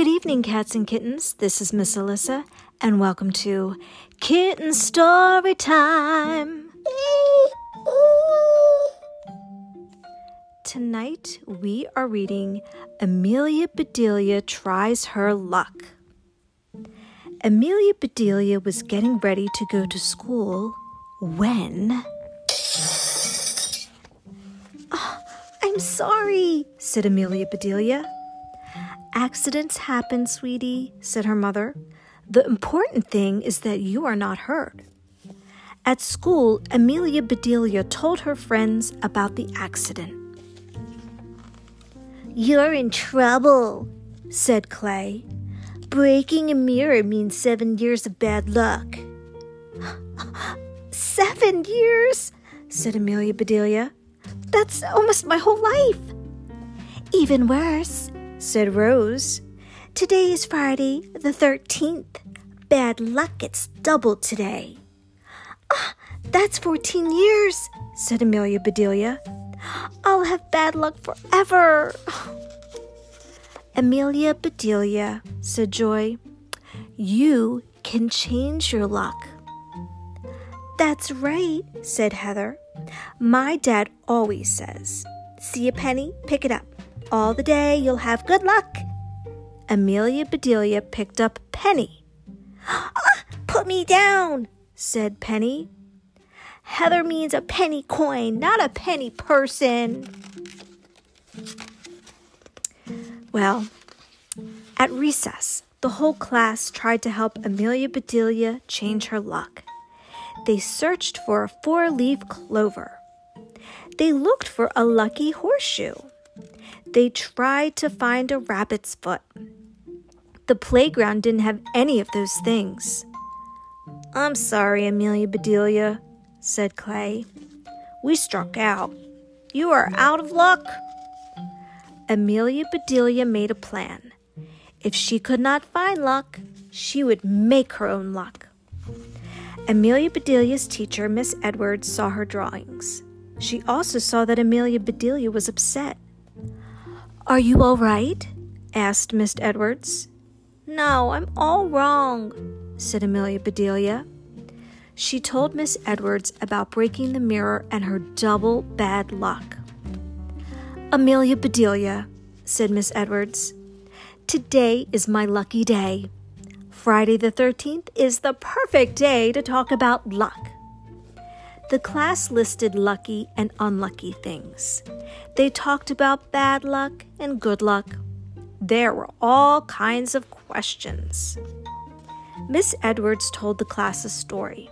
Good evening, cats and kittens. This is Miss Elissa, and welcome to Kitten Story Time. Tonight we are reading Amelia Bedelia Tries Her Luck. Amelia Bedelia was getting ready to go to school when. Oh, I'm sorry, said Amelia Bedelia. Accidents happen, sweetie, said her mother. The important thing is that you are not hurt. At school, Amelia Bedelia told her friends about the accident. You're in trouble, said Clay. Breaking a mirror means seven years of bad luck. seven years? said Amelia Bedelia. That's almost my whole life. Even worse, said Rose. Today is Friday, the 13th. Bad luck gets doubled today. Ah, that's 14 years, said Amelia Bedelia. I'll have bad luck forever. Amelia Bedelia, said Joy, you can change your luck. That's right, said Heather. My dad always says, See a penny? Pick it up. All the day you'll have good luck. Amelia Bedelia picked up Penny. ah, put me down, said Penny. Heather means a penny coin, not a penny person. Well, at recess, the whole class tried to help Amelia Bedelia change her luck. They searched for a four leaf clover. They looked for a lucky horseshoe. They tried to find a rabbit's foot. The playground didn't have any of those things. I'm sorry, Amelia Bedelia, said Clay. We struck out. You are out of luck. Amelia Bedelia made a plan. If she could not find luck, she would make her own luck. Amelia Bedelia's teacher, Miss Edwards, saw her drawings. She also saw that Amelia Bedelia was upset. Are you all right? asked Miss Edwards. No, I'm all wrong, said Amelia Bedelia. She told Miss Edwards about breaking the mirror and her double bad luck. Amelia Bedelia, said Miss Edwards, today is my lucky day. Friday the 13th is the perfect day to talk about luck. The class listed lucky and unlucky things. They talked about bad luck and good luck. There were all kinds of questions. Miss Edwards told the class a story.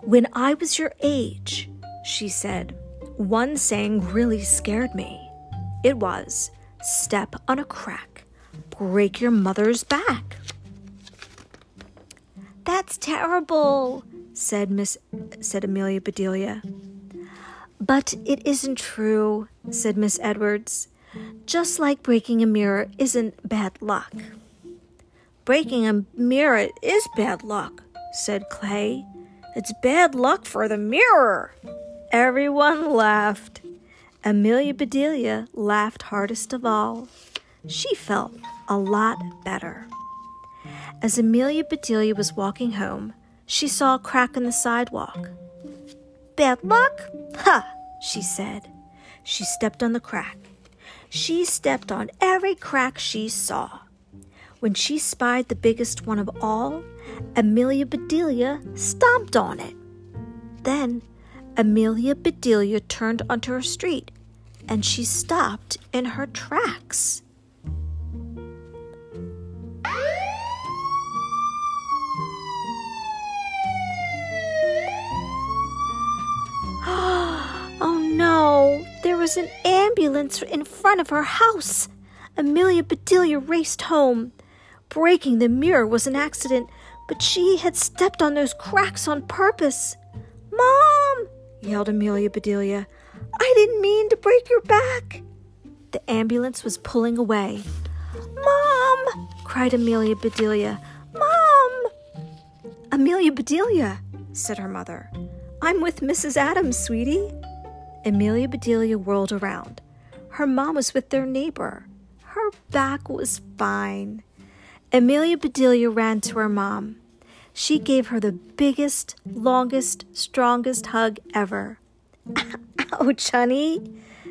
When I was your age, she said, one saying really scared me. It was, step on a crack, break your mother's back. Terrible, said Miss said Amelia Bedelia. But it isn't true, said Miss Edwards. Just like breaking a mirror isn't bad luck. Breaking a mirror is bad luck, said Clay. It's bad luck for the mirror. Everyone laughed. Amelia Bedelia laughed hardest of all. She felt a lot better. As Amelia Bedelia was walking home, she saw a crack in the sidewalk. Bad luck? Ha! she said. She stepped on the crack. She stepped on every crack she saw. When she spied the biggest one of all, Amelia Bedelia stomped on it. Then Amelia Bedelia turned onto her street and she stopped in her tracks. Was an ambulance in front of her house. Amelia Bedelia raced home. Breaking the mirror was an accident, but she had stepped on those cracks on purpose. Mom! yelled Amelia Bedelia. I didn't mean to break your back. The ambulance was pulling away. Mom! cried Amelia Bedelia. Mom! Amelia Bedelia, said her mother. I'm with Mrs. Adams, sweetie. Amelia Bedelia whirled around. Her mom was with their neighbor. Her back was fine. Amelia Bedelia ran to her mom. She gave her the biggest, longest, strongest hug ever. Ouch, honey,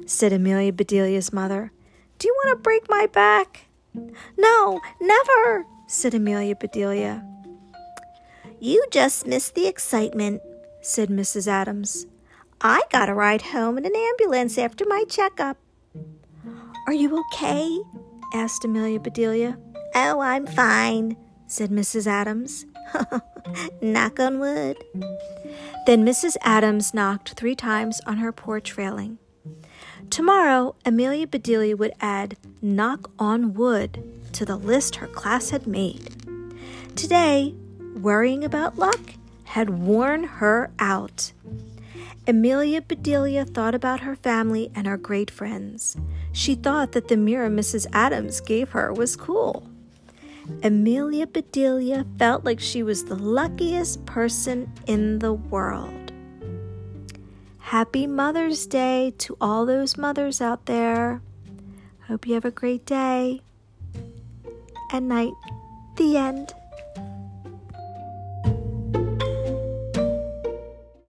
said Amelia Bedelia's mother. Do you want to break my back? No, never, said Amelia Bedelia. You just missed the excitement, said Mrs. Adams. I got a ride home in an ambulance after my checkup. Are you okay? asked Amelia Bedelia. Oh, I'm fine, said Mrs. Adams. Knock on wood. Then Mrs. Adams knocked three times on her porch railing. Tomorrow, Amelia Bedelia would add knock on wood to the list her class had made. Today, worrying about luck had worn her out. Amelia Bedelia thought about her family and her great friends. She thought that the mirror Mrs. Adams gave her was cool. Amelia Bedelia felt like she was the luckiest person in the world. Happy Mother's Day to all those mothers out there. Hope you have a great day. And night. The end.